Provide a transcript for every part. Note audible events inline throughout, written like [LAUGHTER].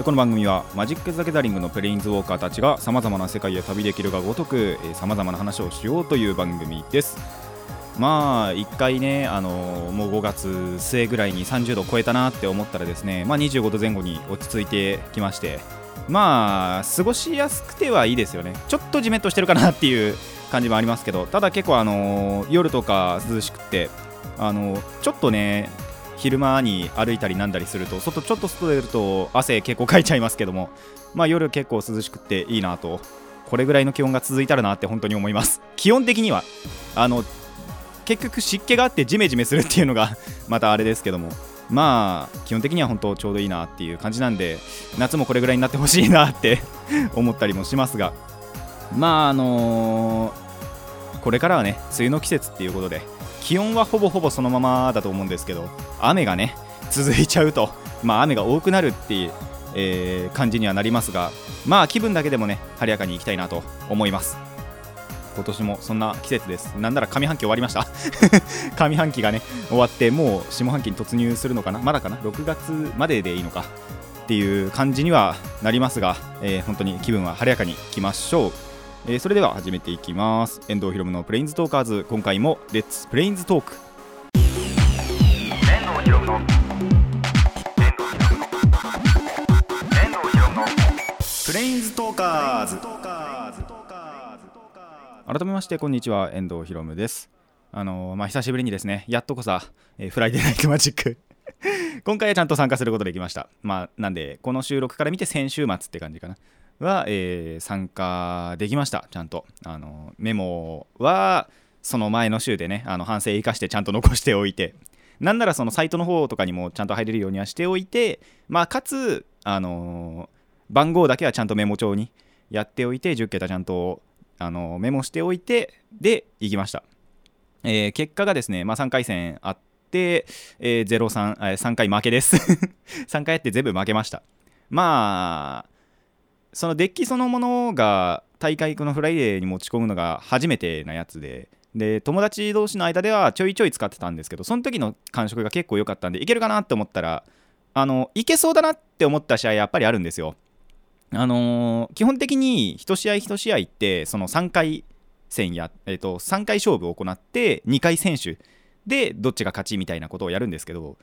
この番組はマジック・ザ・ギャザリングのプレインズウォーカーたちがさまざまな世界へ旅できるがごとくさまざまな話をしようという番組です。まあ1回ね、あのもう5月末ぐらいに30度超えたなって思ったらですね、まあ、25度前後に落ち着いてきましてまあ過ごしやすくてはいいですよね。ちょっとじめっとしてるかなっていう感じもありますけどただ結構あの夜とか涼しくってあのちょっとね昼間に歩いたりなんだりすると外ちょっと外出ると汗結構かいちゃいますけどもまあ夜結構涼しくていいなとこれぐらいの気温が続いたらなって本当に思います。気温的にはあの結局湿気があってジメジメするっていうのが [LAUGHS] またあれですけどもまあ基本的には本当ちょうどいいなっていう感じなんで夏もこれぐらいになってほしいなって [LAUGHS] 思ったりもしますがまああのーこれからはね梅雨の季節っていうことで気温はほぼほぼそのままだと思うんですけど雨がね続いちゃうとまあ雨が多くなるっていう、えー感じにはなりますがまあ気分だけでもね晴れやかにいきたいなと思います。今年もそんな季節です。なんなら上半期終わりました。[LAUGHS] 上半期がね終わってもう下半期に突入するのかな？まだかな？6月まででいいのか？っていう感じにはなりますが、えー本当に気分は晴れやかにいきましょう。えーそれでは始めていきます。遠藤ひろむのプレインズトーカーズ。今回もレッツプレインズトーク遠藤ひろむの遠藤ひろむの遠藤ひろむのプレインズトーカーズ。改めましてこんにちは。遠藤ひろむです。あのーまあ久しぶりにですねやっとこさ、えーフライデーナイトマジック。[LAUGHS] 今回はちゃんと参加することできました。まあなんでこの収録から見て先週末って感じかなは、えー参加できました。ちゃんと。あのメモはその前の週でねあの反省生かしてちゃんと残しておいて。なんならそのサイトの方とかにもちゃんと入れるようにはしておいてまあかつあの番号だけはちゃんとメモ帳にやっておいて10桁ちゃんとあのメモしておいてで行きました、えー結果がですね、まあ、3回戦あって、えー、03、え3回負けです。[LAUGHS] 3回やって全部負けました。まあそのデッキそのものが大会このフライデーに持ち込むのが初めてなやつで。で友達同士の間ではちょいちょい使ってたんですけどその時の感触が結構良かったんでいけるかなって思ったらあのいけそうだなって思った試合やっぱりあるんですよ。あのー基本的に1試合1試合ってその3回戦や、えー、と3回勝負を行って2回選手でどっちが勝ちみたいなことをやるんですけど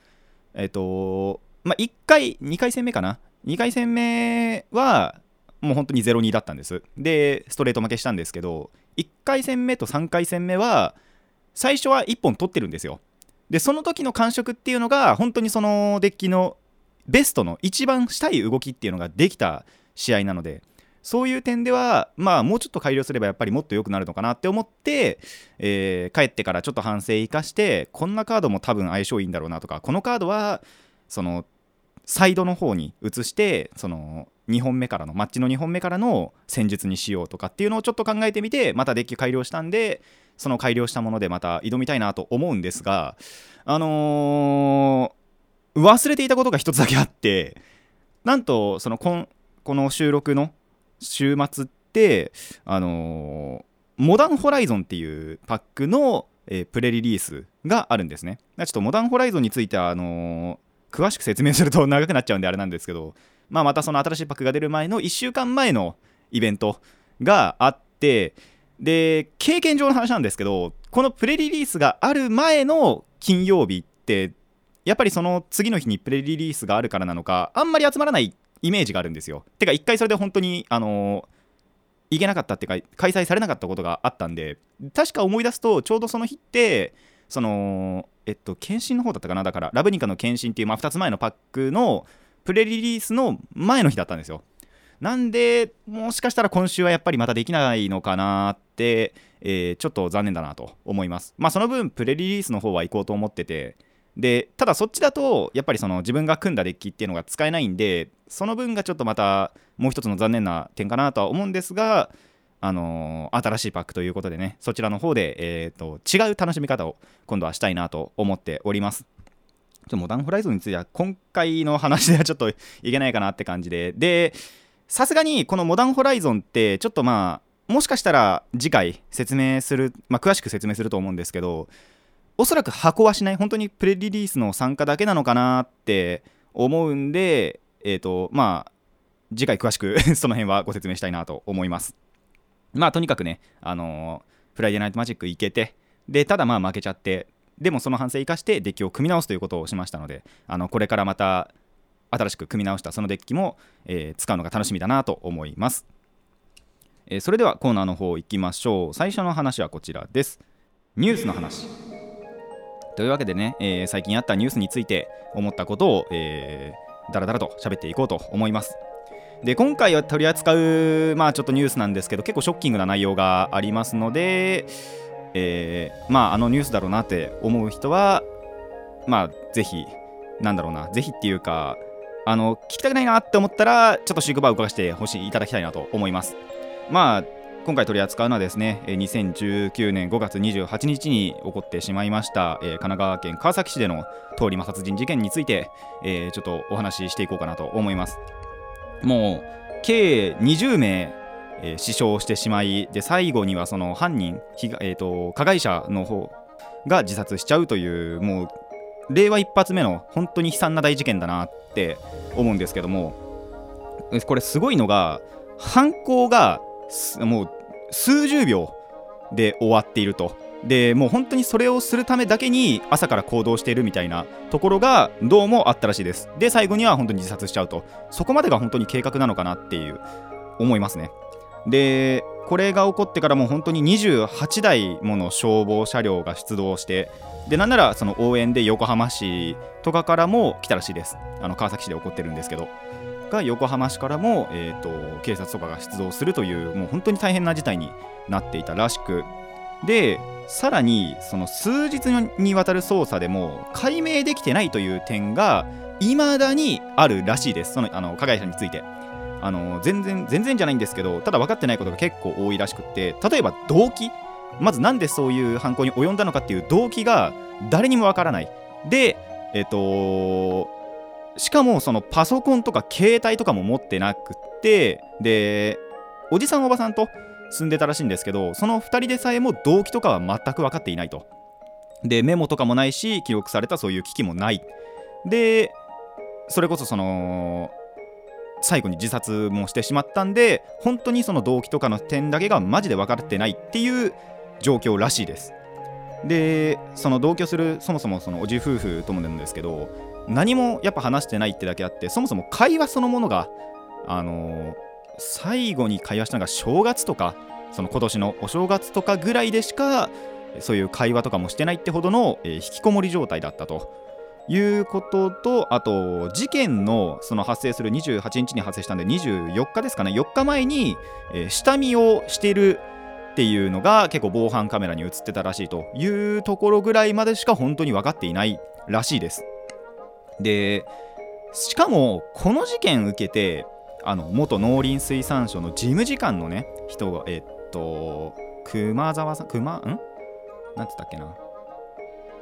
えっ、とまあ1回2回戦目かな？2回戦目はもう本当に0-2だったんです。でストレート負けしたんですけど1回戦目と3回戦目は最初は1本取ってるんですよ。でその時の感触っていうのが本当にそのデッキのベストの一番したい動きっていうのができた試合なのでそういう点ではまあもうちょっと改良すればやっぱりもっと良くなるのかなって思って、えー帰ってからちょっと反省生かしてこんなカードも多分相性いいんだろうなとかこのカードはそのサイドの方に移してその2本目からのマッチの2本目からの戦術にしようとかっていうのをちょっと考えてみてまたデッキ改良したんでその改良したものでまた挑みたいなと思うんですがあのー忘れていたことが一つだけあってなんとそのこんこの収録の週末ってあのーモダンホライゾンっていうパックの、えープレリリースがあるんですね。ちょっとモダンホライゾンについてはあのー詳しく説明すると長くなっちゃうんであれなんですけど、まあ、またその新しいパックが出る前の1週間前のイベントがあってで経験上の話なんですけどこのプレリリースがある前の金曜日ってやっぱりその次の日にプレリリースがあるからなのかあんまり集まらないイメージがあるんですよ。てか一回それで本当にあの行けなかったっていうか開催されなかったことがあったんで確か思い出すとちょうどその日ってそのえっと検診の方だったかな？だからラブニカの検診っていう、まあ、2つ前のパックのプレリリースの前の日だったんですよ。なんでもしかしたら今週はやっぱりまたできないのかなって、えーちょっと残念だなと思います。まあその分プレリリースの方は行こうと思ってて。でただそっちだとやっぱりその自分が組んだデッキっていうのが使えないんでその分がちょっとまたもう一つの残念な点かなとは思うんですがあのー新しいパックということでねそちらの方で、えー、と違う楽しみ方を今度はしたいなと思っております。ちょっとモダンホライゾンについては今回の話ではちょっといけないかなって感じで。でさすがにこのモダンホライゾンってちょっとまあもしかしたら次回説明する、まあ、詳しく説明すると思うんですけどおそらく箱はしない。本当にプレリリースの参加だけなのかなって思うんでえっ、とまあ次回詳しくその辺はご説明したいなと思います。まあとにかくねあのーフライデーナイトマジック行けてでただまあ負けちゃってでもその反省を生かしてデッキを組み直すということをしましたのであのこれからまた新しく組み直したそのデッキも、えー使うのが楽しみだなと思います、えーそれではコーナーの方行きましょう。最初の話はこちらです。ニュースの話。というわけでね、えー最近あったニュースについて思ったことを、えー、だらだらと喋っていこうと思います。で今回は取り扱う、まあ、ちょっとニュースなんですけど結構ショッキングな内容がありますので、えーまああのニュースだろうなって思う人はまあぜひなんだろうな。ぜひっていうかあの聞きたくないなって思ったらちょっとシークバーを動かしてほしいいただきたいなと思います。まあ今回取り扱うのはですね2019年5月28日に起こってしまいました、えー神奈川県川崎市での通り魔殺人事件について、えーちょっとお話ししていこうかなと思います。もう計20名、えー死傷してしまいで最後にはその犯人被害、えー、と加害者の方が自殺しちゃうというもう令和一発目の本当に悲惨な大事件だなって思うんですけどもこれすごいのが犯行がもう数十秒で終わっていると。でもう本当にそれをするためだけに朝から行動しているみたいなところがどうもあったらしいです。で最後には本当に自殺しちゃうと。そこまでが本当に計画なのかなっていう思いますね。でこれが起こってからもう本当に28台もの消防車両が出動してでなんならその応援で横浜市とかからも来たらしいです。あの川崎市で起こってるんですけど。が横浜市からも、えー、と警察とかが出動するというもう本当に大変な事態になっていたらしく。でさらにその数日にわたる捜査でも解明できてないという点が未だにあるらしいです。そのあの加害者について。あの全然全然じゃないんですけどただ分かってないことが結構多いらしくって例えば動機。まずなんでそういう犯行に及んだのかっていう動機が誰にも分からない。でえっ、としかもそのパソコンとか携帯とかも持ってなくってでおじさんおばさんと住んでたらしいんですけどその2人でさえも動機とかは全く分かっていないと。でメモとかもないし記録されたそういう機器もない。でそれこそその最後に自殺もしてしまったんで本当にその動機とかの点だけがマジで分かってないっていう状況らしいです。でその同居するそもそもそのおじ夫婦ともなんですけど何もやっぱ話してないってだけあってそもそも会話そのものがあのー最後に会話したのが正月とかその今年のお正月とかぐらいでしかそういう会話とかもしてないってほどの、えー引きこもり状態だったと。いうこととあと事件のその発生する28日に発生したんで24日ですかね。4日前に、えー下見をしているっていうのが結構防犯カメラに映ってたらしいというところぐらいまでしか本当に分かっていないらしいです。でしかもこの事件受けてあの元農林水産省の事務次官のね人がえっと熊沢さん熊ん？なんて言ったっけな。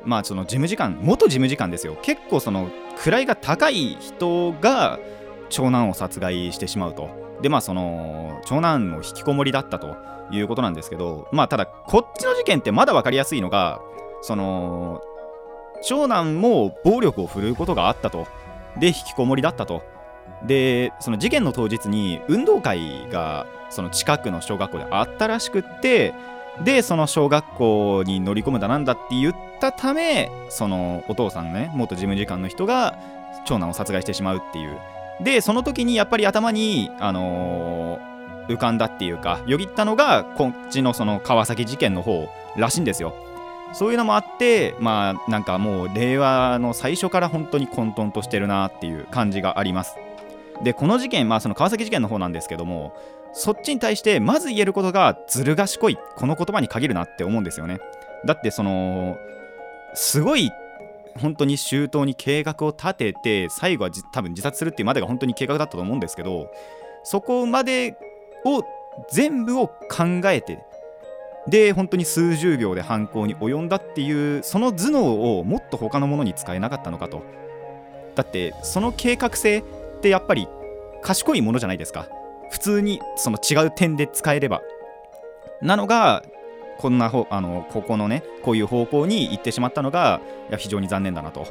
まあその事務次官元事務次官ですよ。結構その位が高い人が長男を殺害してしまうと。でまあその長男の引きこもりだったということなんですけどまあただこっちの事件ってまだ分かりやすいのがその長男も暴力を振るうことがあったと。で引きこもりだったと。でその事件の当日に運動会がその近くの小学校であったらしくってでその小学校に乗り込むだなんだって言ったためそのお父さんね元事務次官の人が長男を殺害してしまうっていう。でその時にやっぱり頭に、あのー浮かんだっていうかよぎったのがこっちのその川崎事件の方らしいんですよ。そういうのもあってまあなんかもう令和の最初から本当に混沌としてるなっていう感じがあります。でこの事件まあその川崎事件の方なんですけどもそっちに対してまず言えることがずる賢いこの言葉に限るなって思うんですよね。だってそのすごい本当に周到に計画を立てて最後は多分自殺するっていうまでが本当に計画だったと思うんですけどそこまでを全部を考えてで本当に数十秒で犯行に及んだっていうその頭脳をもっと他のものに使えなかったのかと。だってその計画性ってやっぱり賢いものじゃないですか。普通にその違う点で使えれば。なのがこんなほあのここのねこういう方向に行ってしまったのがいや非常に残念だなと。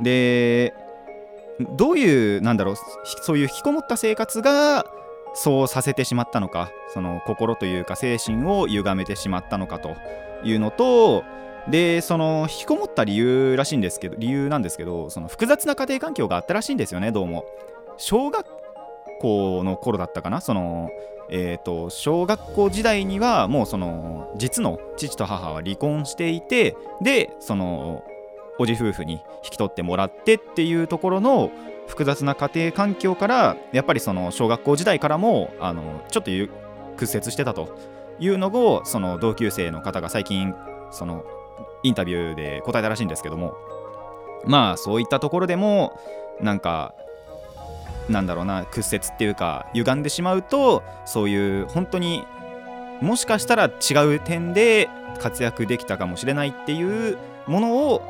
でどういうなんだろうそういう引きこもった生活がそうさせてしまったのかその心というか精神を歪めてしまったのかというのとでその引きこもった理由らしいんですけど理由なんですけどその複雑な家庭環境があったらしいんですよねどうも。小学校の頃だったかな？そのえーと、小学校時代にはもうその実の父と母は離婚していてでそのおじ夫婦に引き取ってもらってっていうところの複雑な家庭環境からやっぱりその小学校時代からもあのちょっと屈折してたというのをその同級生の方が最近そのインタビューで答えたらしいんですけども。まあそういったところでもなんかなんだろうな屈折っていうか歪んでしまうとそういう本当にもしかしたら違う点で活躍できたかもしれないっていうものを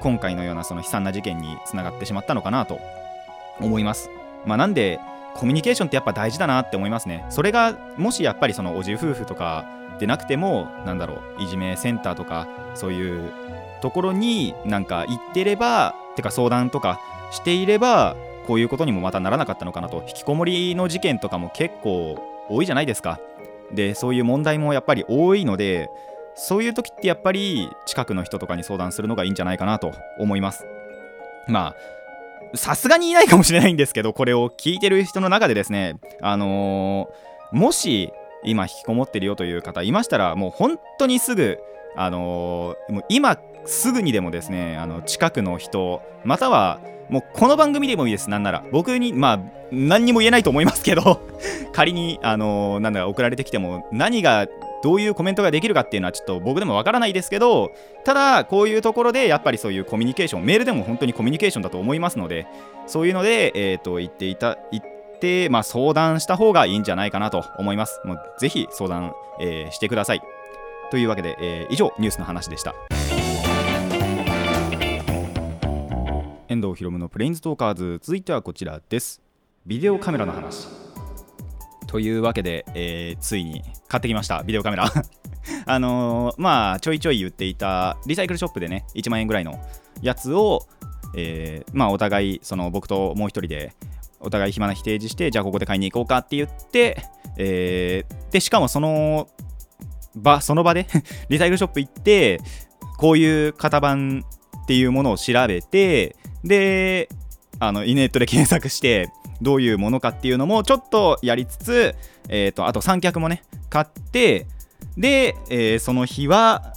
今回のようなその悲惨な事件につながってしまったのかなと思います。まあ、なんでコミュニケーションってやっぱ大事だなって思いますね。それがもしやっぱりそのおじ夫婦とかでなくてもなんだろういじめセンターとかそういうところになんか行ってればってか相談とかしていればこういうことにもまたならなかったのかなと。引きこもりの事件とかも結構多いじゃないですか。でそういう問題もやっぱり多いのでそういう時ってやっぱり近くの人とかに相談するのがいいんじゃないかなと思います。まあさすがにいないかもしれないんですけどこれを聞いてる人の中でですねあのー、もし今引きこもってるよという方いましたらもう本当にすぐあのー、もう今すぐにでもですねあの近くの人またはもうこの番組でもいいですなんなら。僕にまあ何にも言えないと思いますけど [LAUGHS] 仮にあの、なんだ送られてきても何がどういうコメントができるかっていうのはちょっと僕でもわからないですけどただこういうところでやっぱりそういうコミュニケーションメールでも本当にコミュニケーションだと思いますのでそういうので、えーと、言っていた言って、まあ、相談した方がいいんじゃないかなと思います。もうぜひ相談、えー、してください。というわけで、えー、以上ニュースの話でした。遠藤博のプレインズトーカーズ。続いてはこちらです。ビデオカメラの話。というわけで、えー、ついに買ってきました。ビデオカメラ。[LAUGHS] あのー、まあちょいちょい言っていたリサイクルショップでね1万円ぐらいのやつを、えー、まあお互いその僕ともう一人でお互い暇な日提示してじゃあここで買いに行こうかって言って、えー、でしかもその場その場で [LAUGHS] リサイクルショップ行ってこういう型番っていうものを調べてであのイネットで検索してどういうものかっていうのもちょっとやりつつ、えーと、あと三脚もね買ってで、えー、その日は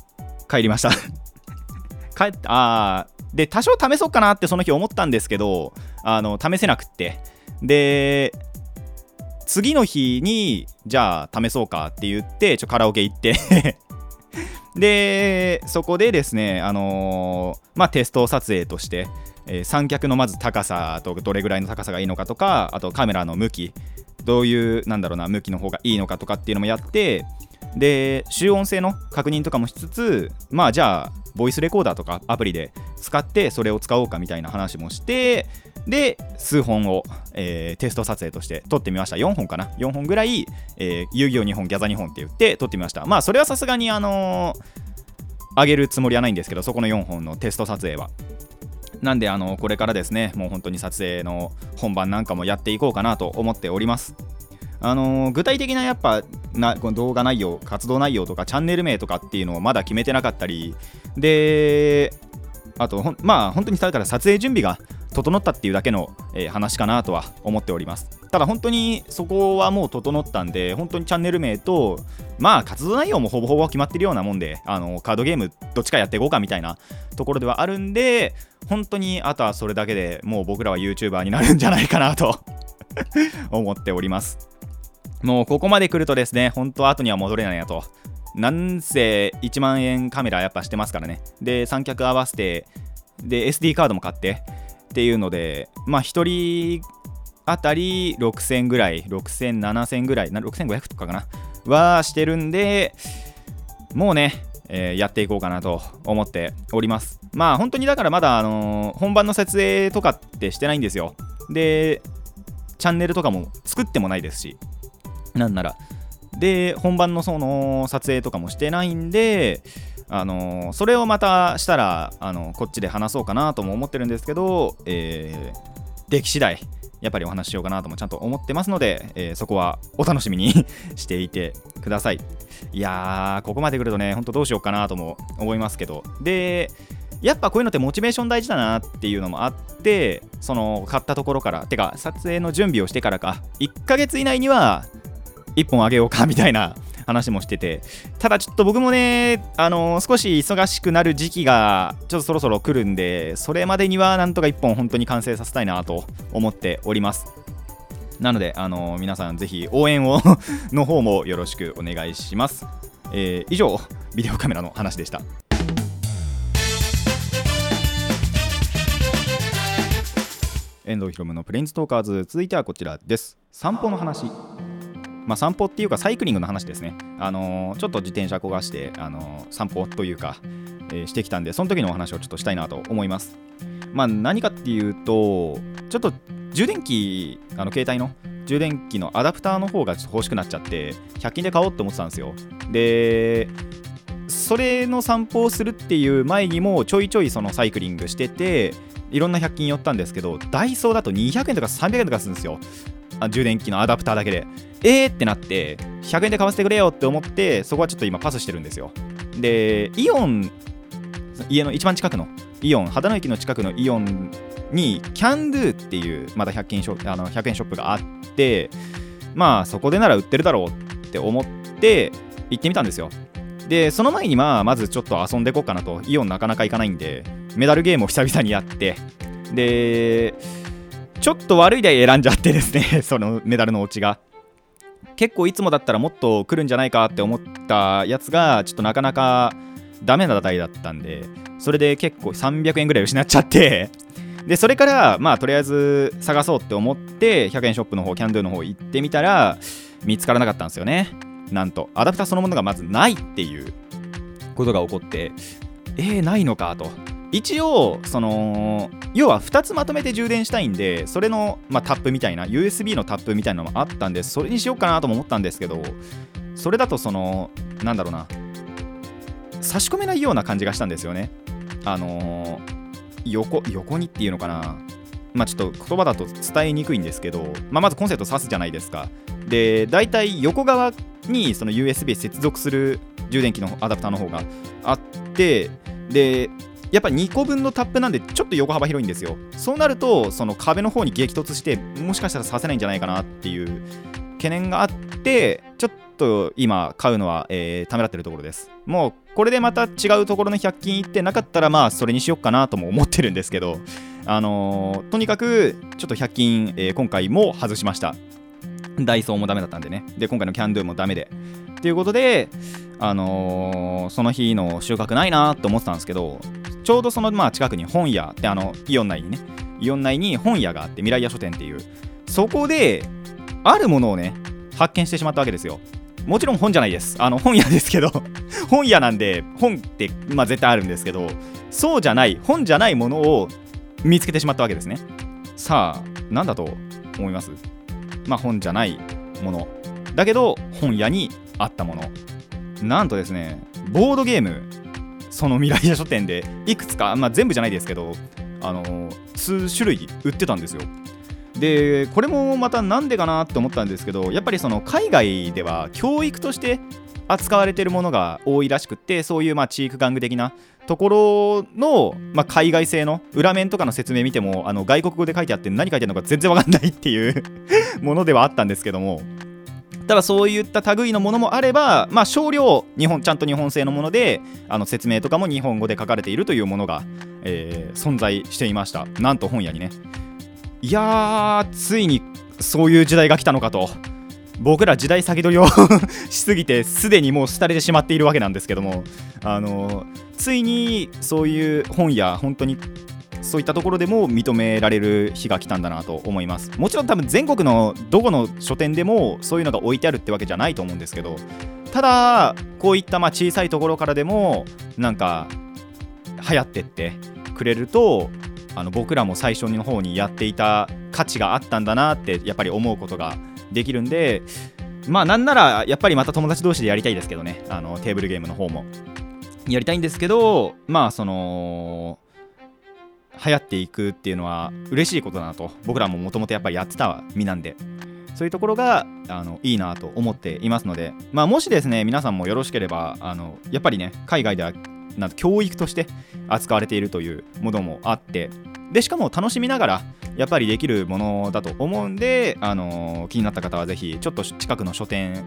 帰りました。[LAUGHS] 帰ってあで多少試そうかなってその日思ったんですけどあの試せなくって。で次の日にじゃあ試そうかって言ってちょカラオケ行って。でそこでですねあのー、まあテスト撮影としてえー、三脚のまず高さとどれぐらいの高さがいいのかとかあとカメラの向きどういうなんだろうな向きの方がいいのかとかっていうのもやってで集音性の確認とかもしつつまあじゃあボイスレコーダーとかアプリで使ってそれを使おうかみたいな話もしてで数本を、えー、テスト撮影として撮ってみました。4本かな？4本ぐらい、えー、遊戯王2本ギャザ2本って言って撮ってみました。まあそれはさすがにあのー、上げるつもりはないんですけどそこの4本のテスト撮影は。なんであのこれからですねもう本当に撮影の本番なんかもやっていこうかなと思っております。あのー、具体的なやっぱなこの動画内容活動内容とかチャンネル名とかっていうのをまだ決めてなかったり。であとまあ本当にだから撮影準備が整ったっていうだけの、えー、話かなとは思っております。ただ本当にそこはもう整ったんで本当にチャンネル名とまあ活動内容もほぼほぼ決まってるようなもんであのカードゲームどっちかやっていこうかみたいなところではあるんで本当にあとはそれだけでもう僕らは YouTuber になるんじゃないかなと [LAUGHS] 思っております。もうここまで来るとですね本当は後には戻れないなと。なんせ1万円カメラやっぱしてますからね。で三脚合わせてで SD カードも買ってっていうのでまあ1人あたり6000ぐらい6000、7000ぐらい6500とかかなはしてるんでもうね、えーやっていこうかなと思っております。まあ本当にだからまだ、あのー本番の撮影とかってしてないんですよ。でチャンネルとかも作ってもないですしなんなら。で本番のその撮影とかもしてないんであのそれをまたしたらあのこっちで話そうかなとも思ってるんですけど、えー出来次第やっぱりお話ししようかなともちゃんと思ってますので、えーそこはお楽しみにしていてください。いやーここまで来るとねほんとどうしようかなとも思いますけど。でやっぱこういうのってモチベーション大事だなっていうのもあってその買ったところからてか撮影の準備をしてからか1ヶ月以内には1本あげようかみたいな話もしてて。ただちょっと僕もねあの少し忙しくなる時期がちょっとそろそろ来るんでそれまでにはなんとか1本本当に完成させたいなと思っております。なのであの皆さんぜひ応援を [LAUGHS] の方もよろしくお願いします、えー以上ビデオカメラの話でした。遠藤ひろむのプレインズトーカーズ続いてはこちらです。散歩の話。まあ、散歩っていうかサイクリングの話ですね、あのーちょっと自転車焦がして、あのー散歩というか、えーしてきたんでその時のお話をちょっとしたいなと思います。まあ何かっていうとちょっと充電器あの携帯の充電器のアダプターの方がちょっと欲しくなっちゃって100均で買おうって思ってたんですよ。でそれの散歩をするっていう前にもちょいちょいそのサイクリングしてていろんな100均寄ったんですけどダイソーだと200円とか300円とかするんですよ。充電器のアダプターだけで。えーってなって100円で買わせてくれよって思ってそこはちょっと今パスしてるんですよ。でイオン家の一番近くのイオン秦野駅の近くのイオンにキャンドゥっていうまた100均ショあの100円ショップがあってまあそこでなら売ってるだろうって思って行ってみたんですよ。でその前にまあまずちょっと遊んでこうかなと。イオンなかなか行かないんでメダルゲームを久々にやって。でちょっと悪い台選んじゃってですね [LAUGHS] そのメダルのオチが。結構いつもだったらもっと来るんじゃないかって思ったやつがちょっとなかなかダメな台だったんでそれで結構300円ぐらい失っちゃって。[LAUGHS] でそれからまあとりあえず探そうって思って100円ショップの方キャンドゥの方行ってみたら見つからなかったんですよね。なんとアダプターそのものがまずないっていうことが起こってえー、ないのかと。一応その要は2つまとめて充電したいんでそれの、まあ、タップみたいな USB のタップみたいなのもあったんでそれにしようかなとも思ったんですけどそれだとそのなんだろうな差し込めないような感じがしたんですよね。あの横横にっていうのかな。まあちょっと言葉だと伝えにくいんですけど、まあ、まずコンセント挿すじゃないですか。で大体横側にその USB 接続する充電器のアダプターの方があってでやっぱ2個分のタップなんでちょっと横幅広いんですよ。そうなるとその壁の方に激突してもしかしたら刺せないんじゃないかなっていう懸念があってちょっと今買うのは、えーためらってるところです。もうこれでまた違うところの100均行ってなかったらまあそれにしよっかなとも思ってるんですけど。あのーとにかくちょっと100均、えー今回も外しました。ダイソーもダメだったんでね。で今回のキャンドゥもダメで。っていうことであのーその日の収穫ないなと思ってたんですけどちょうどそのまあ近くに本屋ってあのイオン内にねイオン内に本屋があって未来屋書店っていう。そこであるものをね発見してしまったわけですよ。もちろん本じゃないです。あの本屋ですけど [LAUGHS] 本屋なんで本ってまあ絶対あるんですけどそうじゃない本じゃないものを見つけてしまったわけですね。さあ何だと思います？まあ本じゃないもの。だけど本屋にあったもの。なんとですねボードゲームその未来屋書店でいくつか、まあ、全部じゃないですけどあの数種類売ってたんですよ。でこれもまたなんでかなって思ったんですけどやっぱりその海外では教育として扱われてるものが多いらしくってそういうまあチーク玩具的なところの、まあ、海外製の裏面とかの説明見てもあの外国語で書いてあって何書いてあるのか全然わかんないっていう [LAUGHS] ものではあったんですけどもただそういった類のものもあれば、まあ、少量日本ちゃんと日本製のものであの説明とかも日本語で書かれているというものが、えー存在していました。なんと本屋にね。いやーついにそういう時代が来たのかと。僕ら時代先取りを [LAUGHS] しすぎてすでにもう廃れてしまっているわけなんですけども。あのついにそういう本屋本当にそういったところでも認められる日が来たんだなと思います。もちろん多分全国のどこの書店でもそういうのが置いてあるってわけじゃないと思うんですけどただこういったまあ小さいところからでもなんか流行ってってくれるとあの僕らも最初の方にやっていた価値があったんだなってやっぱり思うことができるんでまあなんならやっぱりまた友達同士でやりたいですけどね。あのテーブルゲームの方も。やりたいんですけどまあその流行っていくっていうのは嬉しいことだなと僕らももともとやっぱりやってた身なんで。そういうところがあのいいなと思っていますので、まあ、もしですね皆さんもよろしければあのやっぱりね海外ではなんと教育として扱われているというものもあって。でしかも楽しみながらやっぱりできるものだと思うんで、あの気になった方はぜひちょっと近くの書店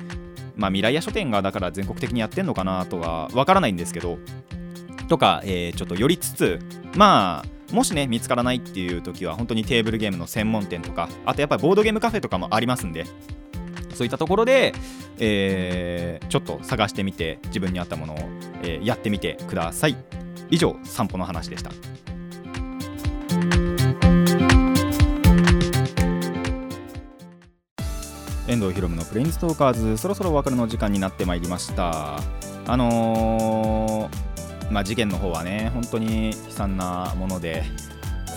まあ未来屋書店がだから全国的にやってんのかなとはわからないんですけど。とか、えーちょっと寄りつつまあもしね見つからないっていう時は本当にテーブルゲームの専門店とかあとやっぱりボードゲームカフェとかもありますんでそういったところで、えーちょっと探してみて自分に合ったものを、えーやってみてください。以上散歩の話でした。遠藤ひろむのプレインストーカーズそろそろお別れの時間になってまいりました。あのーまあ事件の方はね本当に悲惨なもので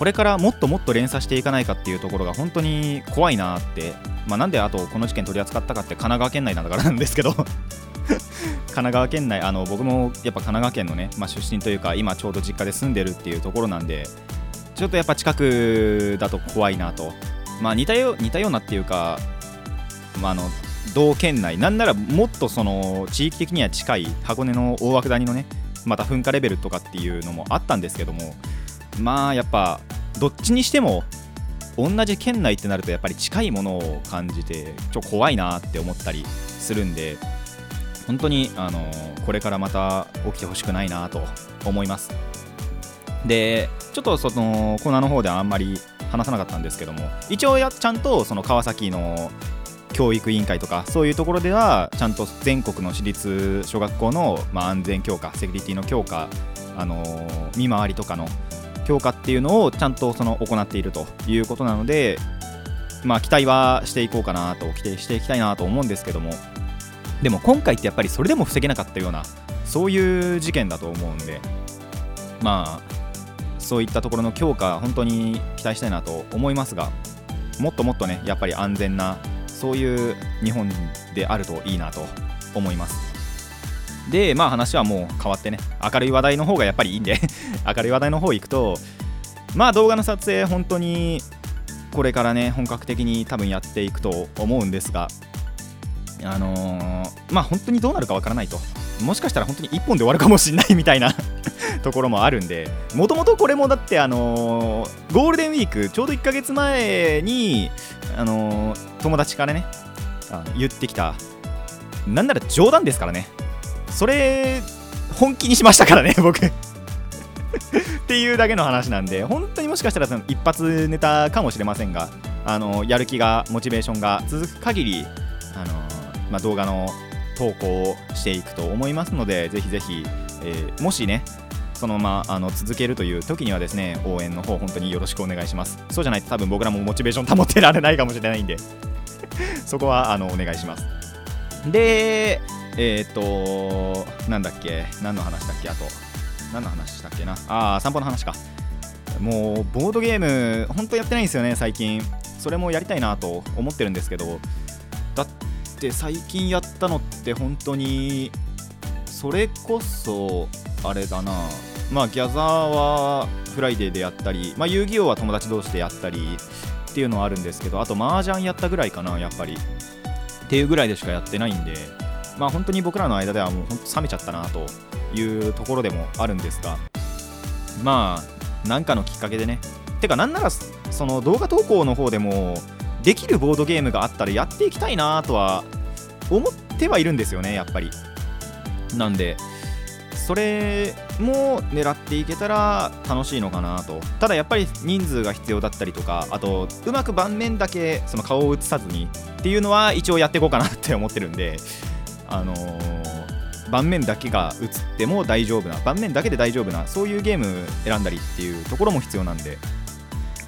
これからもっともっと連鎖していかないかっていうところが本当に怖いなって、まあ、なんであとこの事件取り扱ったかって神奈川県内なんだからなんですけど [LAUGHS] 神奈川県内あの僕もやっぱ神奈川県のね、まあ、出身というか今ちょうど実家で住んでるっていうところなんでちょっとやっぱ近くだと怖いなと、まあ、似たよ似たようなっていうか、まあ、あの同県内なんならもっとその地域的には近い箱根の大涌谷のねまた噴火レベルとかっていうのもあったんですけどもまあやっぱどっちにしても同じ県内ってなるとやっぱり近いものを感じてちょ怖いなって思ったりするんで本当にあのこれからまた起きてほしくないなと思います。でちょっとそのコーナーの方ではあんまり話さなかったんですけども一応やちゃんとその川崎の教育委員会とかそういうところではちゃんと全国の私立小学校の、まあ、安全強化セキュリティの強化、あのー見回りとかの強化っていうのをちゃんとその行っているということなので、まあ、期待はしていこうかなと期待していきたいなと思うんですけども。でも今回ってやっぱりそれでも防げなかったようなそういう事件だと思うんでまあそういったところの強化本当に期待したいなと思いますがもっともっとねやっぱり安全なそういう日本であるといいなと思います。でまあ話はもう変わってね。明るい話題の方がやっぱりいいんで。[LAUGHS] 明るい話題の方行くとまあ動画の撮影本当にこれからね本格的に多分やっていくと思うんですがあのーまあ本当にどうなるかわからないと。もしかしたら本当に1本で終わるかもしれないみたいな [LAUGHS] ところもあるんでもともとこれもだってあのーゴールデンウィークちょうど1ヶ月前にあのー友達からねあ言ってきたなんなら冗談ですからね。それ本気にしましたからね [LAUGHS] 僕。っていうだけの話なんで本当にもしかしたらその一発ネタかもしれませんがあのやる気がモチベーションが続く限りあの、まあ、動画の投稿していくと思いますのでぜひぜひ、えーもしねそのままあの続けるという時にはですね応援の方本当によろしくお願いします。そうじゃないと多分僕らもモチベーション [LAUGHS] 保ってられないかもしれないんで。[LAUGHS] そこはあのお願いします。でえっ、となんだっけ何の話だっけあと。何の話したっけな。あー散歩の話か。もうボードゲーム本当やってないんですよね最近。それもやりたいなと思ってるんですけど。だって最近やったのって本当にそれこそあれだな。まあギャザーはフライデーでやったり、まあ、遊戯王は友達同士でやったりっていうのはあるんですけどあと麻雀やったぐらいかなやっぱり。っていうぐらいでしかやってないんでまあ本当に僕らの間ではもう本当冷めちゃったなというところでもあるんですがまあなんかのきっかけでね。てかなんならその動画投稿の方でもできるボードゲームがあったらやっていきたいなとは思ってはいるんですよねやっぱり。なんでそれも狙っていけたら楽しいのかなと。ただやっぱり人数が必要だったりとかあとうまく盤面だけその顔を映さずにっていうのは一応やっていこうかなって思ってるんであのー盤面だけが映っても大丈夫な盤面だけで大丈夫なそういうゲーム選んだりっていうところも必要なんで。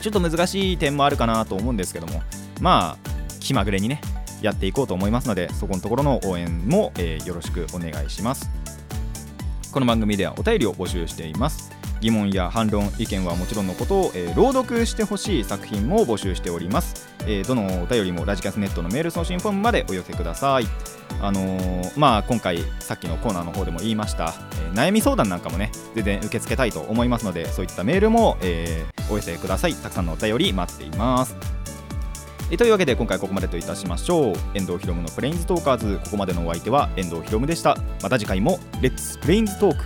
ちょっと難しい点もあるかなと思うんですけどもまあ気まぐれにねやっていこうと思いますのでそこのところの応援も、えーよろしくお願いします。この番組ではお便りを募集しています。疑問や反論意見はもちろんのことを、えー朗読してほしい作品も募集しております、えーどのお便りもラジキャスネットのメール送信フォームまでお寄せください。あのーまあ今回さっきのコーナーの方でも言いました、えー悩み相談なんかもね全然受け付けたいと思いますのでそういったメールも、えーお寄せください。たくさんのお便り待っています。えーというわけで今回ここまでといたしましょう。遠藤ひろむのプレインズトーカーズここまでのお相手は遠藤ひろむでした。また次回もレッツプレインズトーク。